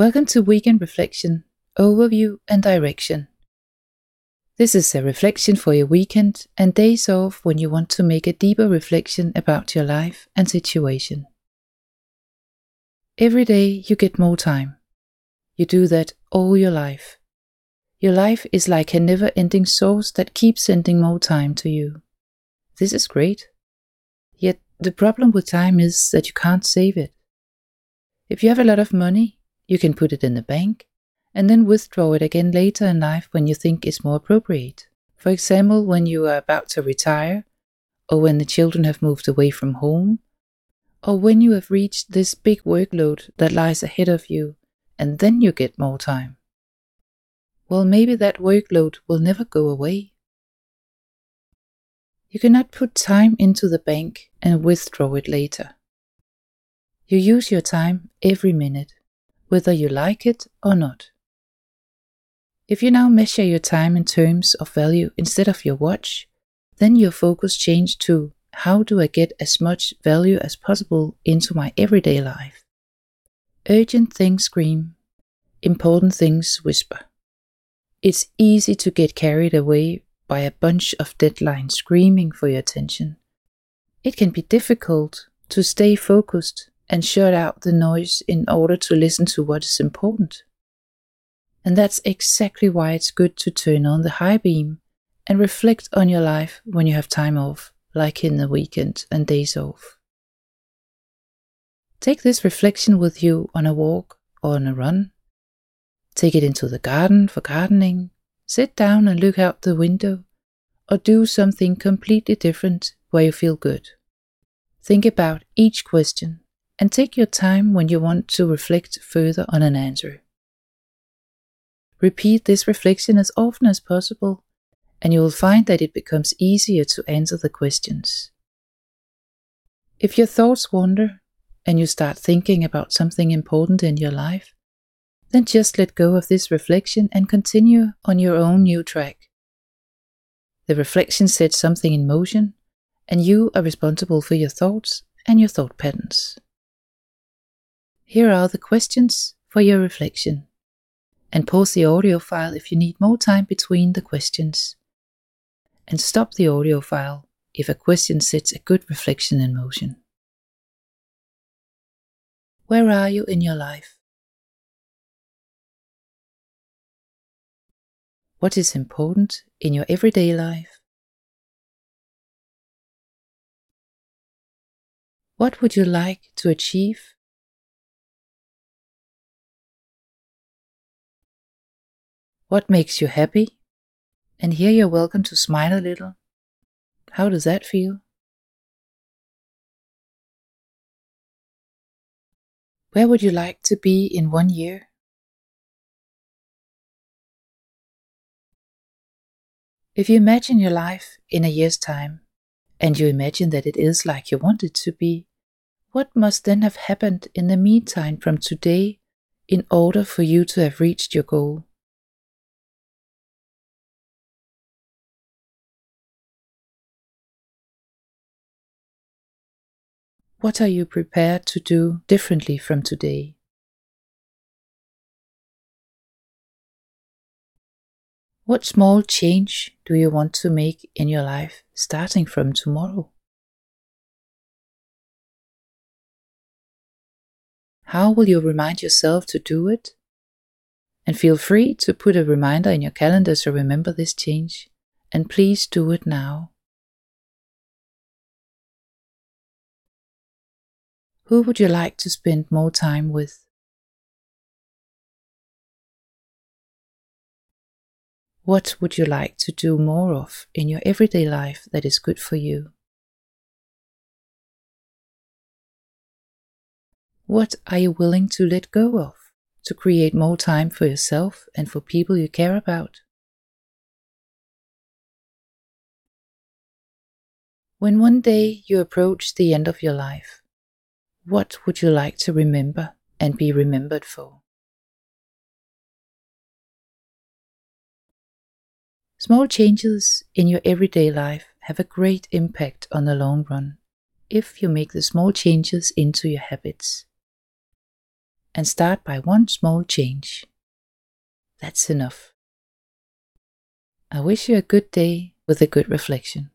Welcome to Weekend Reflection, Overview and Direction. This is a reflection for your weekend and days off when you want to make a deeper reflection about your life and situation. Every day you get more time. You do that all your life. Your life is like a never ending source that keeps sending more time to you. This is great. Yet the problem with time is that you can't save it. If you have a lot of money, you can put it in the bank and then withdraw it again later in life when you think it's more appropriate. For example, when you are about to retire, or when the children have moved away from home, or when you have reached this big workload that lies ahead of you, and then you get more time. Well, maybe that workload will never go away. You cannot put time into the bank and withdraw it later. You use your time every minute, whether you like it or not. If you now measure your time in terms of value instead of your watch, then your focus changes to how do I get as much value as possible into my everyday life? Urgent things scream, important things whisper. It's easy to get carried away by a bunch of deadlines screaming for your attention. It can be difficult to stay focused and shut out the noise in order to listen to what is important. And that's exactly why it's good to turn on the high beam and reflect on your life when you have time off, like in the weekend and days off. Take this reflection with you on a walk or on a run. Take it into the garden for gardening. Sit down and look out the window, or do something completely different where you feel good. Think about each question and take your time when you want to reflect further on an answer. Repeat this reflection as often as possible, and you will find that it becomes easier to answer the questions. If your thoughts wander and you start thinking about something important in your life, then just let go of this reflection and continue on your own new track. The reflection sets something in motion, and you are responsible for your thoughts and your thought patterns. Here are the questions for your reflection and pause the audio file if you need more time between the questions. And stop the audio file if a question sets a good reflection in motion. Where are you in your life? What is important in your everyday life? What would you like to achieve What makes you happy? And here you're welcome to smile a little. How does that feel? Where would you like to be in one year? If you imagine your life in a year's time, and you imagine that it is like you want it to be, what must then have happened in the meantime from today in order for you to have reached your goal? What are you prepared to do differently from today? What small change do you want to make in your life starting from tomorrow? How will you remind yourself to do it? And feel free to put a reminder in your calendar to remember this change. And please do it now. Who would you like to spend more time with? What would you like to do more of in your everyday life that is good for you? What are you willing to let go of to create more time for yourself and for people you care about? When one day you approach the end of your life, what would you like to remember and be remembered for? Small changes in your everyday life have a great impact on the long run if you make the small changes into your habits. and start by one small change. That's enough. I wish you a good day with a good reflection.